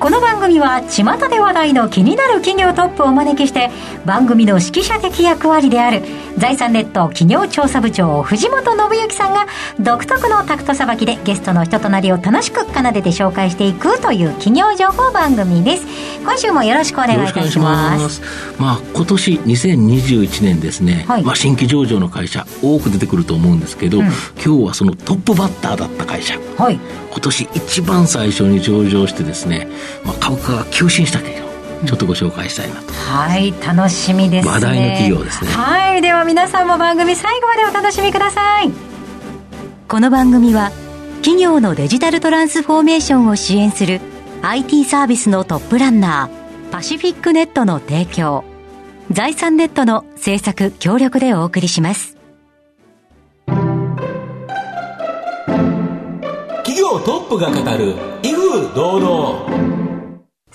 この番組は巷で話題の気になる企業トップをお招きして番組の指揮者的役割である財産ネット企業調査部長藤本信之さんが独特のタクトさばきでゲストの人となりを楽しく奏でて紹介していくという企業情報番組です。今週もよろしくお願いいたします。まあ今年2021年ですね、はい、まあ、新規上場の会社多く出てくると思うんですけど、うん、今日はそのトップバッターだった会社、はい、今年一番最初に上場してですね、まあ、株価が急進したけどちょっとご紹介したいなと。はい楽しみですね。話題の企業ですね。はいでは皆さんも番組最後までお楽しみください。この番組は企業のデジタルトランスフォーメーションを支援する IT サービスのトップランナーパシフィックネットの提供財産ネットの制作協力でお送りします。企業トップが語る威風堂々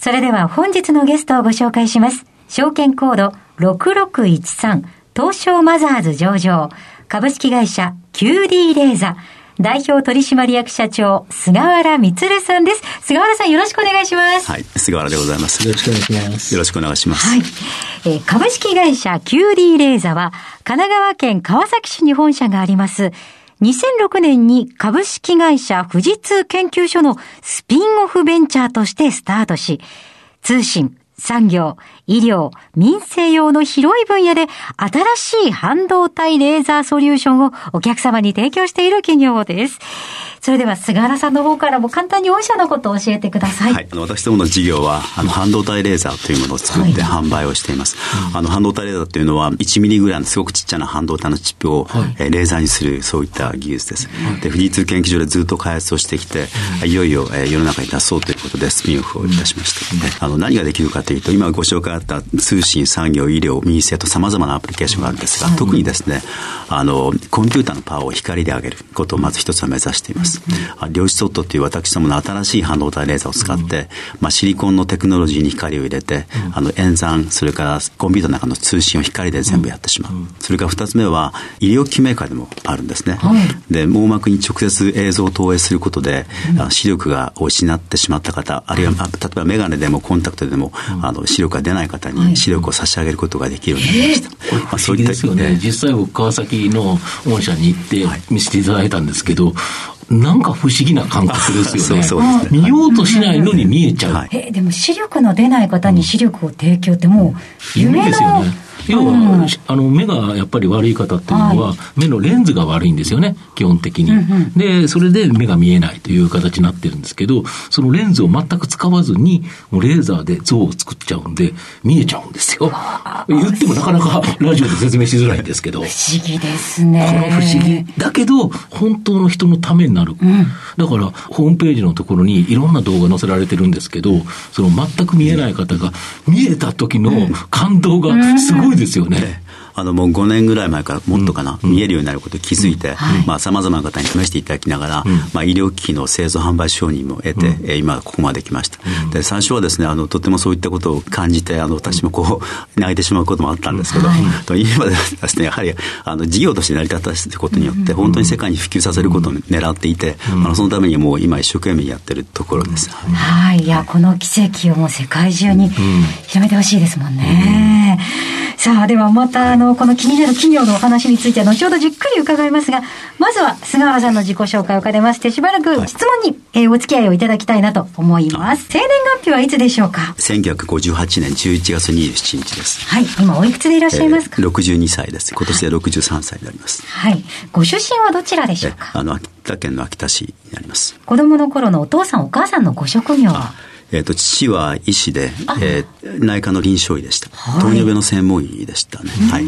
それでは本日のゲストをご紹介します。証券コード6613東証マザーズ上場株式会社 QD レーザ代表取締役社長、菅原光さんです。菅原さんよろしくお願いします。はい、菅原でございます。よろしくお願いします。よろしくお願いします。はい。えー、株式会社 QD レーザは、神奈川県川崎市に本社があります、2006年に株式会社富士通研究所のスピンオフベンチャーとしてスタートし、通信、産業、医療、民生用の広い分野で新しい半導体レーザーソリューションをお客様に提供している企業です。それでは菅原さんの方からも簡単に御社のことを教えてください。はい、あの私どもの事業はあの半導体レーザーというものを作って販売をしています。はい、あの半導体レーザーというのは1ミリぐらいのすごくちっちゃな半導体のチップを、はい、えレーザーにするそういった技術です。で富士通研究所でずっと開発をしてきて、いよいよ、え世の中に出そうということでスピンオフをいたしました。あの何ができるかというと今ご紹介あった通信、産業、医療、民生とさまざまなアプリケーションがあるんですが、特にですねあのコンピューターのパワーを光で上げることをまず一つは目指しています。量子ソットっていう私どもの新しい半導体レーザーを使って、まあ、シリコンのテクノロジーに光を入れて、あの演算、それからコンピューターの中の通信を光で全部やってしまう。それから二つ目は、医療機器メーカーでもあるんですね。で、網膜に直接映像を投影することで、あの視力が失ってしまった方、あるいは、例えば眼鏡でもコンタクトでも、あの視力が出ない方に視力を差し上げることができるようになりました。まあ、そういったね。実際僕、川崎の本社に行って見せていただいたんですけど、なんか不思議な感覚ですよね。そうそう見ようとしないのに見えちゃう。え、でも視力の出ない方に視力を提供ってもう夢の、ですよね。要は、うん、あの目がやっぱり悪い方っていうのは、はい、目のレンズが悪いんですよね、基本的に。で、それで目が見えないという形になってるんですけど、そのレンズを全く使わずに、もうレーザーで像を作っちゃうんで、見えちゃうんですよ。言ってもなかなかラジオで説明しづらいんですけど。不思議ですね。この不思議。だけど、本当の人のためになる。うん、だから、ホームページのところにいろんな動画載せられてるんですけど、その全く見えない方が見えた時の感動がすごいですよね。あのもう5年ぐらい前からもっとかな、うん、見えるようになることに気づいて、さまざ、まな方に試していただきながら、うん、まあ、医療機器の製造販売承認も得て、うん、今ここまで来ました。で最初はですねあのとてもそういったことを感じてあの私もこう泣いてしまうこともあったんですけど、はい、今でですねやはりあの事業として成り立たせることによって本当に世界に普及させることを狙っていて、あのそのためにもう今一生懸命やってるところです。はい、い。やこの奇跡をもう世界中に広めてほしいですもんね。さあではまたあのの、この気になる企業のお話については後ほどじっくり伺いますが、まずは菅原さんの自己紹介を兼ねまして、しばらく質問に、えお付き合いをいただきたいなと思います。生年月日はいつでしょうか ?1958 年11月27日です。はい。今おいくつでいらっしゃいますか、えー、?62 歳です。今年で63歳になります。はい。ご出身はどちらでしょうか？あの、秋田県の秋田市になります。子供の頃のお父さんお母さんのご職業は？えっ、と、父は医師で、えー、内科の臨床医でした。糖尿病の専門医でしたね。はい。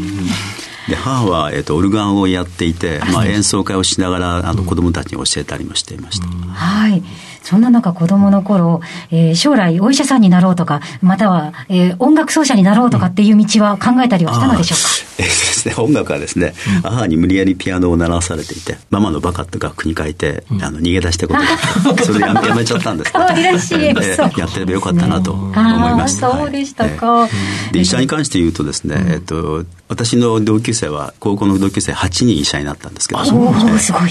で母は、えーと、オルガンをやっていて、まあ、演奏会をしながらあの子供たちに教えたりもしていました、はいそんな中子供の頃、えー、将来お医者さんになろうとかまたは、えー、音楽奏者になろうとかっていう道は考えたりはしたのでしょうか、えー、ですね、音楽はですね、うん、母に無理やりピアノを習わされていてママのバカって楽譜に書いて、うん、あの逃げ出したことがあってそれでやめやめちゃったんですけど、ね、らしいやってればよかったなと思いましたそうでしたか、はい、で医者に関して言うとですね、えっと私の同級生は高校の同級生8人医者になったんですけど、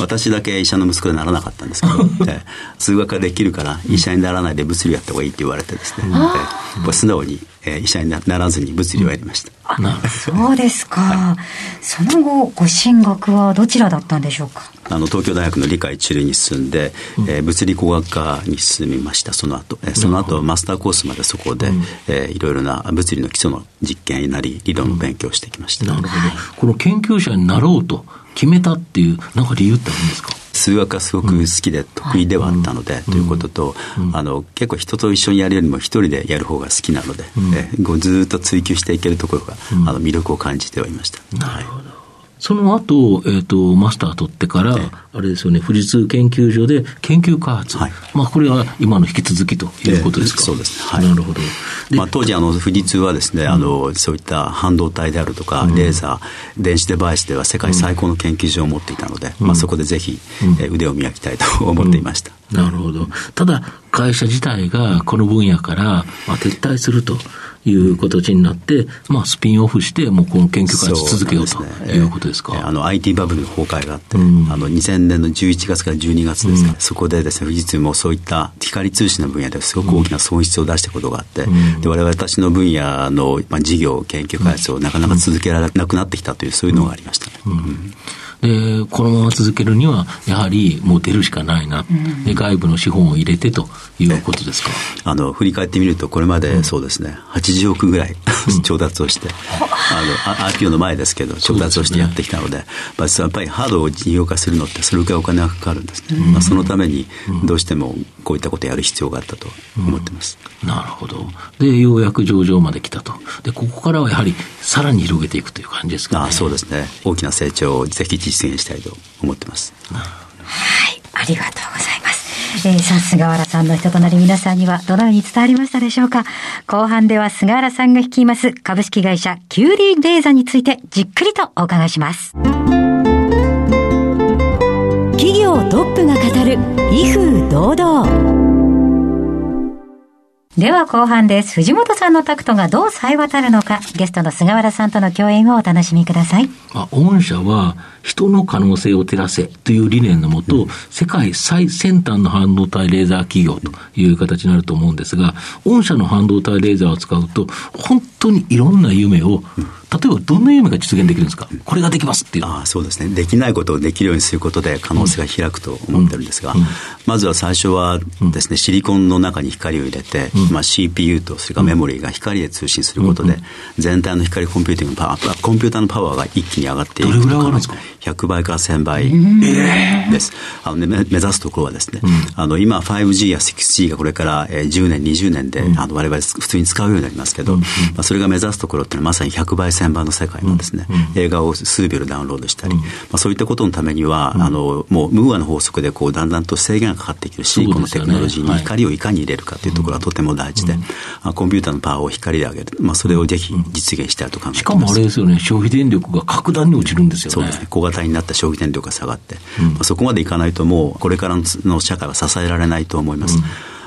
私だけ医者の息子でならなかったんですけど、数学ができるから医者にならないで物理やった方がいいって言われてですね、うん、素直にえー、医者にならずに物理をやりました。あそうですか、はい、その後ご進学はどちらだったんでしょうか？あの東京大学の理科一類に進んで、うん、えー、物理工学科に進みました。その後、えー、その後マスターコースまでそこで、うん、えー、いろいろな物理の基礎の実験になり理論の勉強をしてきました、うん、なるほど、この研究者になろうと決めたっていうなんか理由ってあるんですか？数学がすごく好きで得意ではあったので、ということと、あの結構人と一緒にやるよりも一人でやる方が好きなので、えずっと追求していけるところが、あの魅力を感じてはいました。なるほどその後、えっ、ー、と、マスター取ってから、あれですよね、富士通研究所で研究開発。はい、まあ、これは今の引き続きということですか？そうですね。はい、なるほど。まあ、当時、あの、富士通はですね、あの、そういった半導体であるとか、レーザー、電子デバイスでは世界最高の研究所を持っていたので、まあ、そこでぜひ、え腕を磨きたいと 思っていました。なるほど。ただ、会社自体がこの分野から、まあ、撤退すると。いう形になって、まあ、スピンオフして、もうこの研究開発続けようということですか？すね、あの IT バブルの崩壊があって、うん、あの2000年の11月から12月ですね、うん、そこでですね、富士通もそういった光通信の分野ですごく大きな損失を出したことがあって、うん、で我々私の分野の、まあ、事業、研究開発をなかなか続けられなくなってきたという、そういうのがありました、ね。うんで、このまま続けるには、やはりもう出るしかないな、で外部の資本を入れてということですか？あの振り返ってみると、これまでそうですね、80億ぐらい調達をして、あの IPO の前ですけど、調達をしてやってきたので、でまあ、やっぱりハードを事業化するのって、それくらいお金がかかるんですね。まあ、そのために、どうしてもこういったことをやる必要があったと思ってます。なるほど。で、ようやく上場まで来たと。で、ここからはやはり、さらに広げていくという感じですか、ね、あそうですね。大きな成長をぜひ実現したいと思ってます。はい、ありがとうございます。えー、さあ、菅原さんの人となり皆さんにはどのように伝わりましたでしょうか？後半では菅原さんが率います株式会社キューリーレーザについてじっくりとお伺いします。企業トップが語る威風堂々では後半です。藤本さんのタクトがどう冴え渡るのか、ゲストの菅原さんとの共演をお楽しみください。あ御社は、人の可能性を照らせという理念のもと、うん、世界最先端の半導体レーザー企業という形になると思うんですが、御社の半導体レーザーを使うと、本当にいろんな夢を、うん例えばどんな夢が実現できるんですか、これができますっていうあそうですね、できないことをできるようにすることで可能性が開くと思ってるんですが、うん。うん、まずは最初はですね、シリコンの中に光を入れて、うん、まあ、CPU とそれからメモリーが光で通信することで、全体の光コンピューティングパワー、コンピューターのパワーが一気に上がっていくどれぐらい上がるんですか？100倍から1000倍です。あの、ね、目指すところはですね、あの今 5G や 6G がこれから10年、20年で、あの我々普通に使うようになりますけど、まあ、それが目指すところっていうのはまさに100倍、1000倍の世界なんですね、うん、映画を数秒でダウンロードしたり、うん、まあ、そういったことのためには、うん、あのもうムーアの法則でこうだんだんと制限がかかってきるシリコンのテクノロジーに光をいかに入れるかというところがとても大事で、うん、コンピューターのパワーを光で上げる、まあ、それをぜひ実現したいと考えています。しかもあれですよね、消費電力が格段に落ちるんですよね。そうですね。小型になった消費電力が下がって、まあ、そこまでいかないともうこれからの社会は支えられないと思います。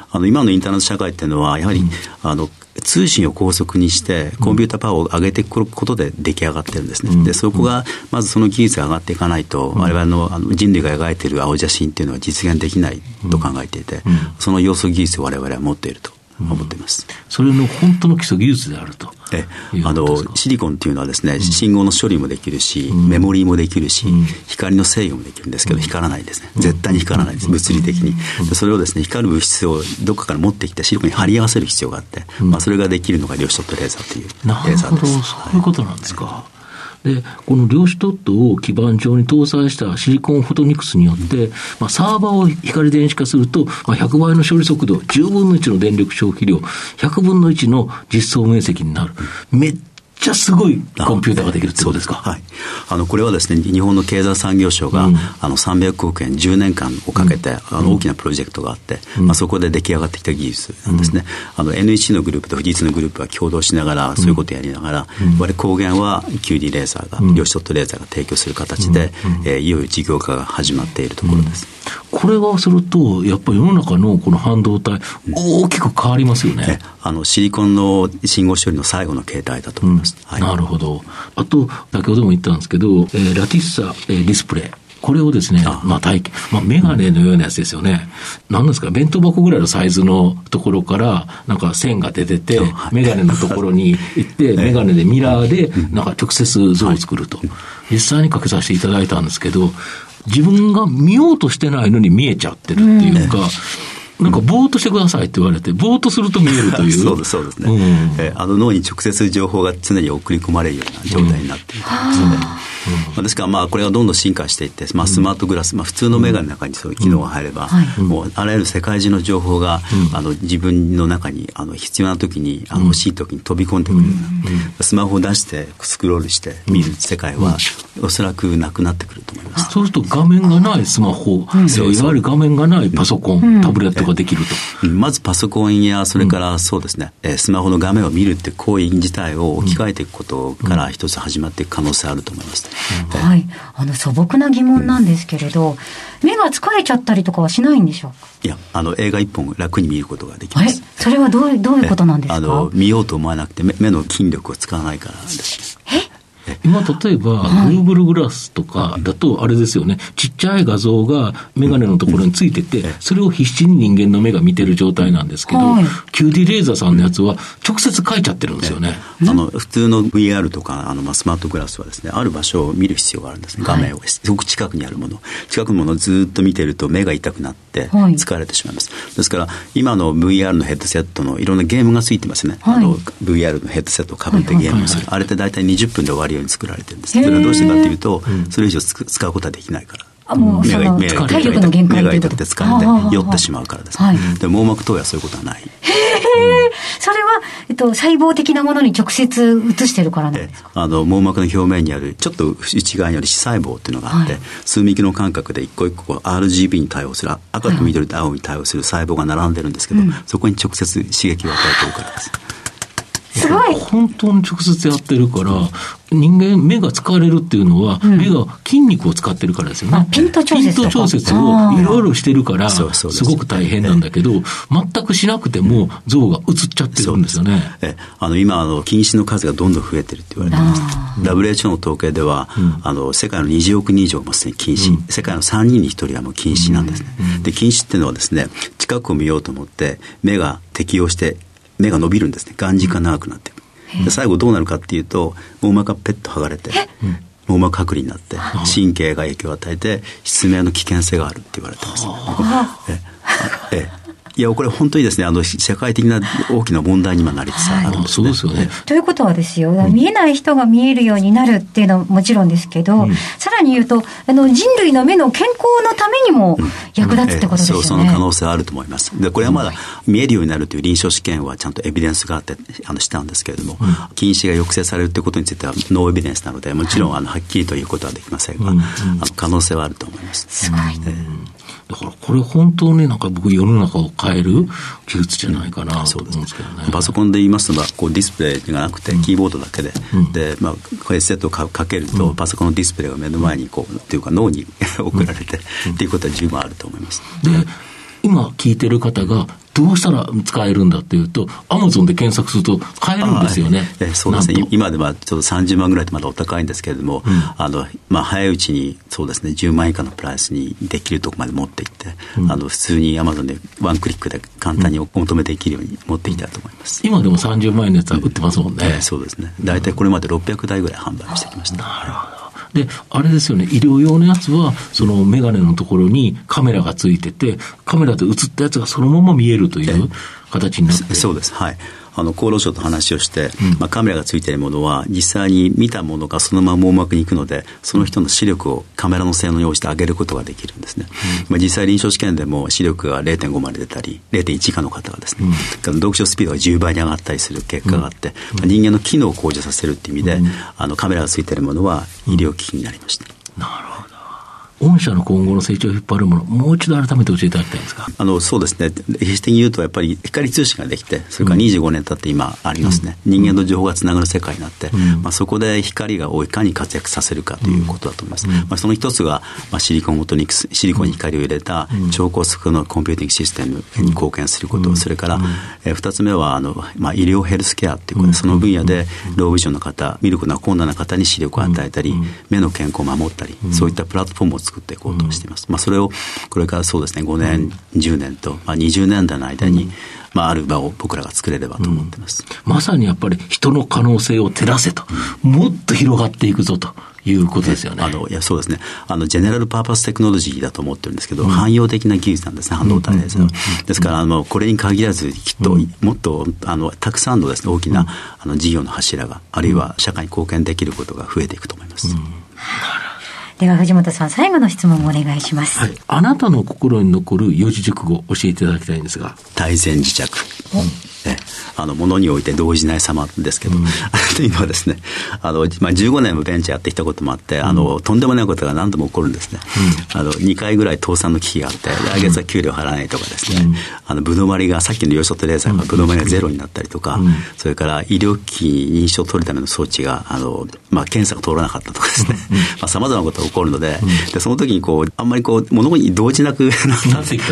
あの今のインターネット社会っていうのは、やはり、あの通信を高速にして、コンピューターパワーを上げていくことで出来上がってるんですね。うん、で、そこが、まずその技術が上がっていかないと、われわれのあの人類が描いている青写真っていうのは実現できないと考えていて、その要素技術をわれわれは持っていると思っています、うん、それの本当の基礎技術であるとえあのシリコンっていうのはですね、うん、信号の処理もできるし、うん、メモリーもできるし、光の制御もできるんですけど、光らないですね。絶対に光らないです、物理的に、それをですね光る物質をどこかから持ってきてシリコンに貼り合わせる必要があって、まあ、それができるのが量子ドットレーザーというレーザーです。そういうことなんですか、で、この量子ドットを基板上に搭載したシリコンフォトニクスによって、まあ、サーバーを光電子化すると、まあ、100倍の処理速度、10分の1の電力消費量、100分の1の実装面積になる。めっちゃすごいコンピューターができるってことですか？はい。あの、これはですね、日本の経済産業省が、うん、あの、300億円10年間をかけて、うん、あの、大きなプロジェクトがあって、うん、まあ、そこで出来上がってきた技術なんですね。あの、NEC のグループと富士通のグループは共同しながら、そういうことをやりながら、我々光源は QD レーザーが、量子ドットレーザーが提供する形で、えー、いよいよ事業化が始まっているところです。これがすると、やっぱり世の中のこの半導体、大きく変わりますよね。あの、シリコンの信号処理の最後の形態だと思います。はい、なるほど。あと、先ほども言ったんですけど、えー、ラティッサ、えー、ディスプレイ。これをですね、まあ体験、まあメガネのようなやつですよね。何ですか、弁当箱ぐらいのサイズのところから、なんか線が出てて、メガネのところに行って、メガネでミラーで、なんか直接像を作ると。実際にかけさせていただいたんですけど、自分が見ようとしてないのに見えちゃってるっていうか、なんかぼーっとしてくださいって言われて、ぼーっとすると見えるという。そうです、そうですね。うん、えあの脳に直接情報が常に送り込まれるような状態になっているんですね。うん、ですからまあこれがどんどん進化していって、まあ、スマートグラス、まあ、普通のメガネの中にそういう機能が入れば、もうあらゆる世界中の情報が、あの自分の中にあの必要な時にあの欲しい時に飛び込んでくる。ような、スマホを出してスクロールして見る世界は、おそらくなくなってくると思います。そうすると画面がないスマホ、いわゆる画面がないパソコン、タブレットができると。まずパソコンやそれからそうですね、スマホの画面を見るって行為自体を置き換えていくことから一つ始まっていく可能性あると思います。はい。あの素朴な疑問なんですけれど、目が疲れちゃったりとかはしないんでしょうか？いや、あの映画一本楽に見ることができます。それはどうどういうことなんですか？あの見ようと思わなくて目目の筋力を使わないからなんです。え今、例えば、Google グラスとかだと、あれですよね、ちっちゃい画像が眼鏡のところについてて、それを必死に人間の目が見てる状態なんですけど、QD レーザーさんのやつは、直接書いちゃってるんですよね。あの普通の VR とかあの、まあ、スマートグラスはですね、ある場所を見る必要があるんですね、画面を。すごく近くにあるもの。近くのものをずっと見てると目が痛くなって、疲れてしまいます。ですから、今の VR のヘッドセットのいろんなゲームがついてますね。あの VR のヘッドセットをかぶってゲームする。あれって大体20分で終わるように作られてるんです。それはどうしてかというと、それ以上使うことはできないから。あもう目が目が体力の限界目が痛くて疲れて酔ってしまうからです、ね、で網膜投与はそういうことはない。へえ、それは、えっと、細胞的なものに直接移してるからなんですか？あの網膜の表面にあるちょっと内側にある視細胞っていうのがあって、はい、数ミリの間隔で一個一個 RGB に対応する赤と緑と青に対応する細胞が並んでるんですけど、そこに直接刺激を与えてるからです。すごい。本当に直接やってるから、人間、目が使われるっていうのは、うん、目が筋肉を使ってるからですよね。ピント調節。ピント調節をいろいろしてるから、すごく大変なんだけど、全くしなくても像が映っちゃってるんですよね。えあの今あの、近視の数がどんどん増えてるって言われてます。WHO の統計では、うん、あの世界の20億人以上もすでに近視、うん、世界の3人に1人はもう近視なんですね。で、近視っていうのはですね、近くを見ようと思って、目が適応して目が伸びるんですね。眼軸が長くなってで最後どうなるかっていうと網膜がペット剥がれて網膜剥離になって神経が影響を与えて失明の危険性があるって言われてます。ええいや、これ本当にですね、あの、社会的な大きな問題に今なりつつあるんです、ねはい、そうですよね。ということはですよ、見えない人が見えるようになるっていうのはもちろんですけど、うん、さらに言うと、あの、人類の目の健康のためにも役立つってことですよね。うん、そう、その可能性はあると思います。で、これはまだ見えるようになるという臨床試験はちゃんとエビデンスがあって、あの、したんですけれども、うん、近視が抑制されるということについてはノーエビデンスなので、もちろん、あの、はっきりということはできませんが、あの可能性はあると思います。すごい。えーだからこれ本当になんか僕世の中を変える技術じゃないかなと思うんですけどね。パソコンで言いますと、こうディスプレイがなくてキーボードだけで、うん、で、まあ、ヘッセットをかけると、パソコンのディスプレイが目の前にこう、っていうか脳に送られて、っていうことは十分あると思います。で、今聞いてる方がどうしたら使えるんだっていうと、アマゾンで検索すると買えるんですよね。えそうですね。今ではちょっと30万ぐらいとまだお高いんですけれども、うん、あの、まあ、早いうちに、そうですね、10万以下のプライスにできるとこまで持っていって、うん、あの、普通にアマゾンでワンクリックで簡単にお求めできるように持っていきたいと思います。今でも30万円のやつは売ってますもんね。えそうですね。大体これまで600台ぐらい販売してきました。なるほど。で、あれですよね、医療用のやつは、そのメガネのところにカメラがついてて、カメラで映ったやつがそのまま見えるという形になってそうです。はい。あの厚労省と話をして、まあ、カメラがついているものは実際に見たものがそのまま網膜に行くのでその人の視力をカメラの性能に応じて上げることができるんですね、まあ、実際臨床試験でも視力が0.5まで出たり0.1以下の方がですね、読書スピードが10倍に上がったりする結果があって、まあ、人間の機能を向上させるっていう意味で、あのカメラがついているものは医療機器になりました。なるほど御社の今後の成長を引っ張るもの、もう一度改めて教えていただきたいんですか？あのそうですね、歴史的に言うと、やっぱり光通信ができて、それから25年経って今ありますね、うん、人間と情報がつながる世界になって、うん、まあ、そこで光がいかに活躍させるかということだと思います。うん、まあ、その一つが、まあ、シリコンフォトニクス、シリコンに光を入れた超高速のコンピューティングシステムに貢献すること、それから、えー、2つ目はあの、まあ、医療ヘルスケアということで、その分野でロービジョンの方、見ることが困難な方に視力を与えたり、目の健康を守ったり、そういったプラットフォームを作っていこうとしています。まあ、それをこれからそうですね5年、10年と、まあ、20年代の間に、まあ、ある場を僕らが作れればと思ってます、うん、まさにやっぱり人の可能性を照らせと、うん、もっと広がっていくぞということですよね。あのいやそうですね。あの、ジェネラルパーパステクノロジーだと思ってるんですけど、うん、汎用的な技術なんですね、半導体です、ですからあの、これに限らず、きっと、もっとあのたくさんのです、ね、大きな、あの事業の柱が、あるいは社会に貢献できることが増えていくと思います。なるでは藤本さん、最後の質問をお願いします。はい。あなたの心に残る四字熟語教えていただきたいんですが。大前自着。ね、あの、ものにおいて動じない様ですけど、うん、というのはですね、あの、まあ、15年もベンチャーやってきたこともあって、あの、とんでもないことが何度も起こるんですね。うん、あの、2回ぐらい倒産の危機があって、来月は給料払わないとかですね、うん、あの、ブドマリが、さっきのヨショットレーザーがブドマリがゼロになったりとか、それから医療機器に認証を取るための装置が、あの、まあ、検査が通らなかったとかですね、まあ、様々なことが起こるので、で、その時にこう、あんまりこう、物に動じなく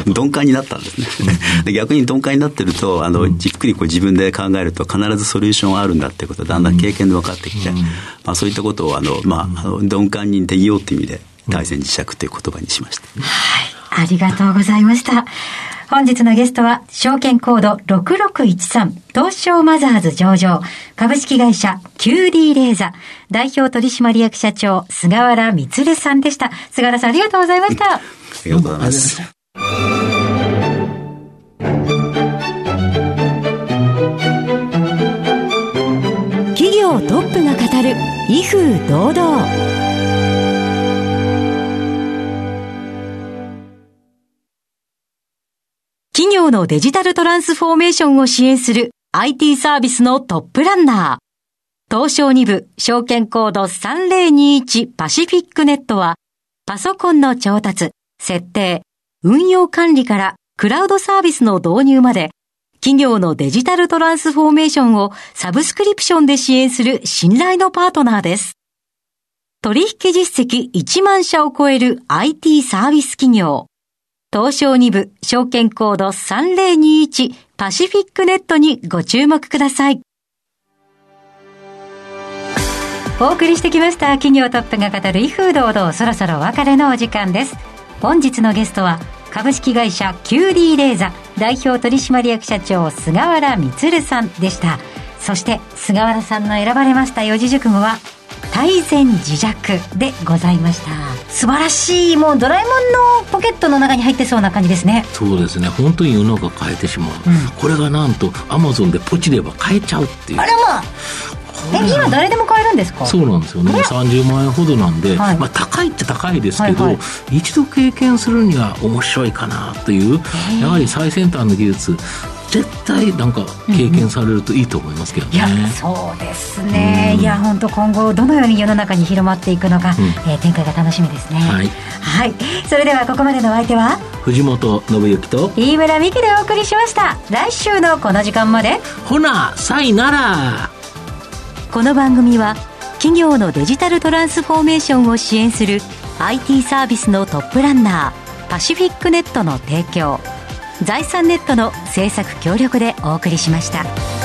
鈍感になったんですね。で逆に鈍感になってると、あの、じっくりこう自分で考えると必ずソリューションはあるんだっていうことだんだん経験で分かってきて、まあ、そういったことをあの、まあ、あの鈍感にできようという意味で大戦磁石という言葉にしました、はい、ありがとうございました。本日のゲストは、証券コード6613、東証マザーズ上場、株式会社 QD レーザ、代表取締役社長、菅原光さんでした。菅原さんありがとうございました。ありがとうございます。企業トップが語る、威風堂々。企業のデジタルトランスフォーメーションを支援する IT サービスのトップランナー。東証2部証券コード3021パシフィックネットはパソコンの調達、設定、運用管理からクラウドサービスの導入まで企業のデジタルトランスフォーメーションをサブスクリプションで支援する信頼のパートナーです。取引実績1万社を超える IT サービス企業。東証2部証券コード3021パシフィックネットにご注目ください。お送りしてきました企業トップが語る威風堂々そろそろお別れのお時間です。本日のゲストは株式会社 QD レーザ代表取締役社長菅原光さんでした。そして菅原さんの選ばれました四字熟語は大前自弱でございました。素晴らしいもうドラえもんのポケットの中に入ってそうな感じですね。そうですね。本当に世の中変えてしまう、うん、これがなんとアマゾンでポチれば買えちゃうっていう。あらまあえ今誰でも買えるんですか？そうなんですよね。30万円ほどなんで、はい、まあ、高いって高いですけど、はいはい、一度経験するには面白いかなというやはり最先端の技術絶対なんか経験されるといいと思いますけどね、いやそうですね、いや本当今後どのように世の中に広まっていくのか、うん、えー、展開が楽しみですね。はい、はい、それではここまでのお相手は藤本信之と飯村美希でお送りしました。来週のこの時間まで。ほなさいならこの番組は企業のデジタルトランスフォーメーションを支援する IT サービスのトップランナーパシフィックネットの提供財産ネットの制作協力でお送りしました。